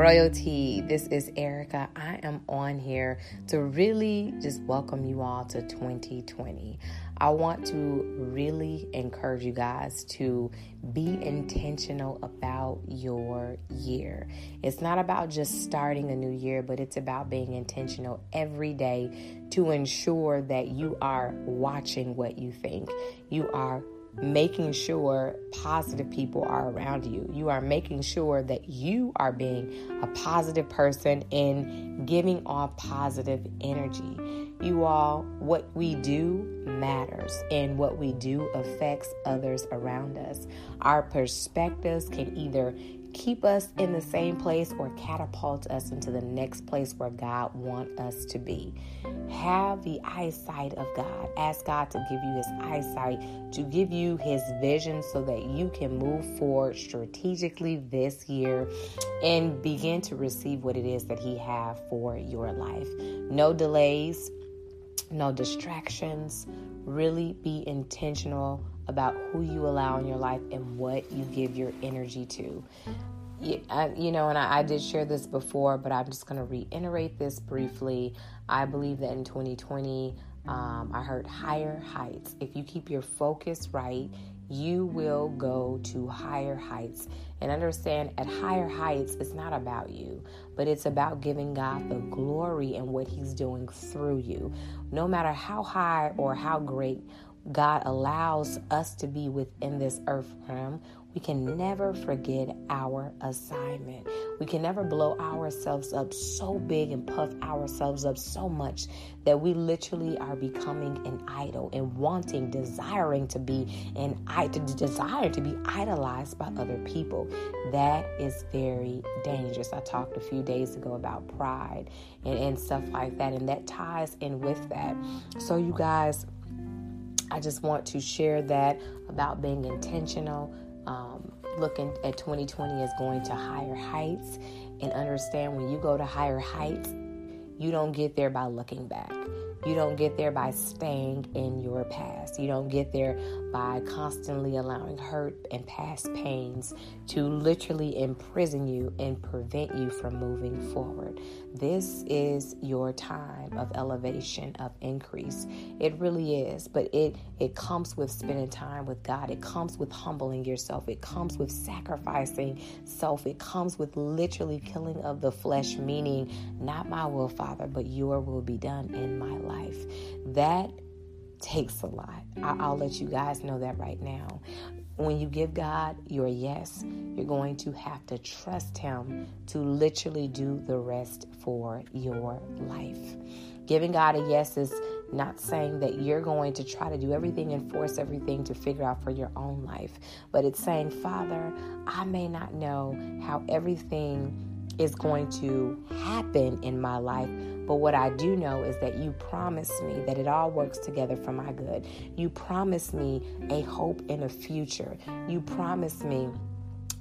Royalty, this is Erica. I am on here to really just welcome you all to 2020. I want to really encourage you guys to be intentional about your year. It's not about just starting a new year, but it's about being intentional every day to ensure that you are watching what you think. You are making sure positive people are around you. You are making sure that you are being a positive person and giving off positive energy. You all, what we do matters, and what we do affects others around us. Our perspectives can either keep us in the same place or catapult us into the next place where God wants us to be. Have the eyesight of God. Ask God to give you his eyesight, to give you his vision so that you can move forward strategically this year and begin to receive what it is that he has for your life. No delays, no distractions. Really be intentional about who you allow in your life and what you give your energy to. You know, and I, I did share this before, but I'm just going to reiterate this briefly. I believe that in 2020, um, I heard higher heights. If you keep your focus right, you will go to higher heights. And understand at higher heights, it's not about you, but it's about giving God the glory and what He's doing through you. No matter how high or how great God allows us to be within this earth realm, we can never forget our assignment. We can never blow ourselves up so big and puff ourselves up so much that we literally are becoming an idol and wanting, desiring to be an idol, desire to be idolized by other people. That is very dangerous. I talked a few days ago about pride and, and stuff like that, and that ties in with that. So, you guys, I just want to share that about being intentional um, looking at 2020 as going to higher heights and understand when you go to higher heights, you don't get there by looking back. You don't get there by staying in your past. You don't get there by constantly allowing hurt and past pains to literally imprison you and prevent you from moving forward. This is your time of elevation, of increase. It really is, but it it comes with spending time with God. It comes with humbling yourself. It comes with sacrificing self. It comes with literally killing of the flesh, meaning not my will, Father, but your will be done in my life. That takes a lot. I'll let you guys know that right now. When you give God your yes, you're going to have to trust Him to literally do the rest for your life. Giving God a yes is not saying that you're going to try to do everything and force everything to figure out for your own life, but it's saying, Father, I may not know how everything is going to happen in my life. But what I do know is that you promise me that it all works together for my good. You promise me a hope in a future. You promise me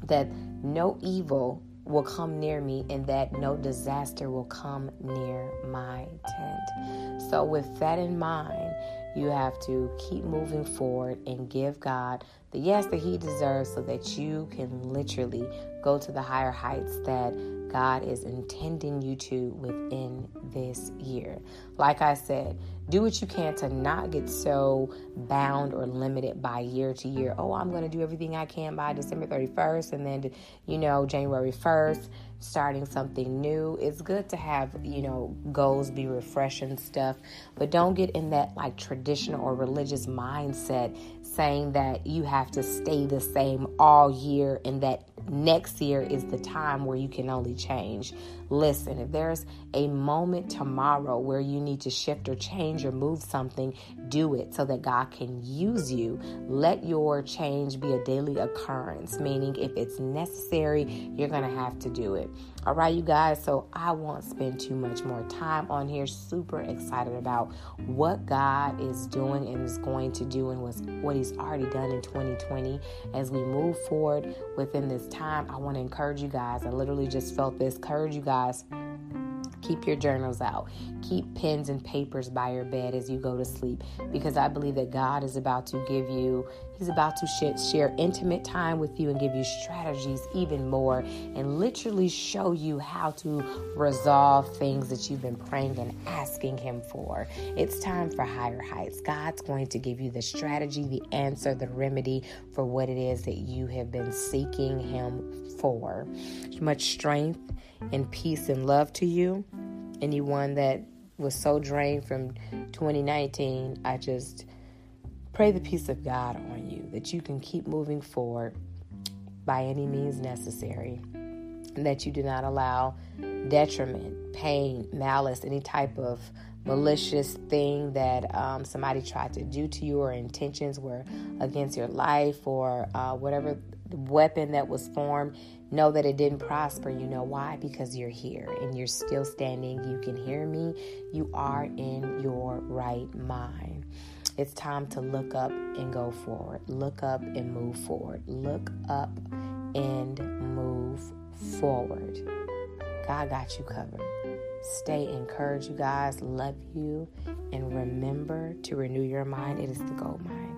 that no evil will come near me and that no disaster will come near my tent. So, with that in mind, you have to keep moving forward and give God the yes that He deserves so that you can literally go to the higher heights that God is intending you to within this year. Like I said, do what you can to not get so bound or limited by year to year. Oh, I'm going to do everything I can by December 31st and then, you know, January 1st, starting something new. It's good to have, you know, goals be refreshing stuff, but don't get in that like traditional or religious mindset saying that you have to stay the same all year and that next year is the time where you can only change. Listen, if there's a moment tomorrow where you need to shift or change or move something, do it so that God can use you. Let your change be a daily occurrence, meaning if it's necessary, you're going to have to do it. All right, you guys. So I won't spend too much more time on here. Super excited about what God is doing and is going to do and what He's already done in 2020. As we move forward within this time, I want to encourage you guys. I literally just felt this. Encourage you guys Keep your journals out. Keep pens and papers by your bed as you go to sleep because I believe that God is about to give you, He's about to share intimate time with you and give you strategies even more and literally show you how to resolve things that you've been praying and asking Him for. It's time for higher heights. God's going to give you the strategy, the answer, the remedy for what it is that you have been seeking Him for. Much strength and peace and love to you. Anyone that was so drained from 2019, I just Pray the peace of God on you that you can keep moving forward by any means necessary, and that you do not allow detriment, pain, malice, any type of malicious thing that um, somebody tried to do to you or intentions were against your life or uh, whatever weapon that was formed know that it didn't prosper you know why because you're here and you're still standing you can hear me you are in your right mind it's time to look up and go forward. Look up and move forward. Look up and move forward. God got you covered. Stay encouraged, you guys. Love you. And remember to renew your mind. It is the gold mine.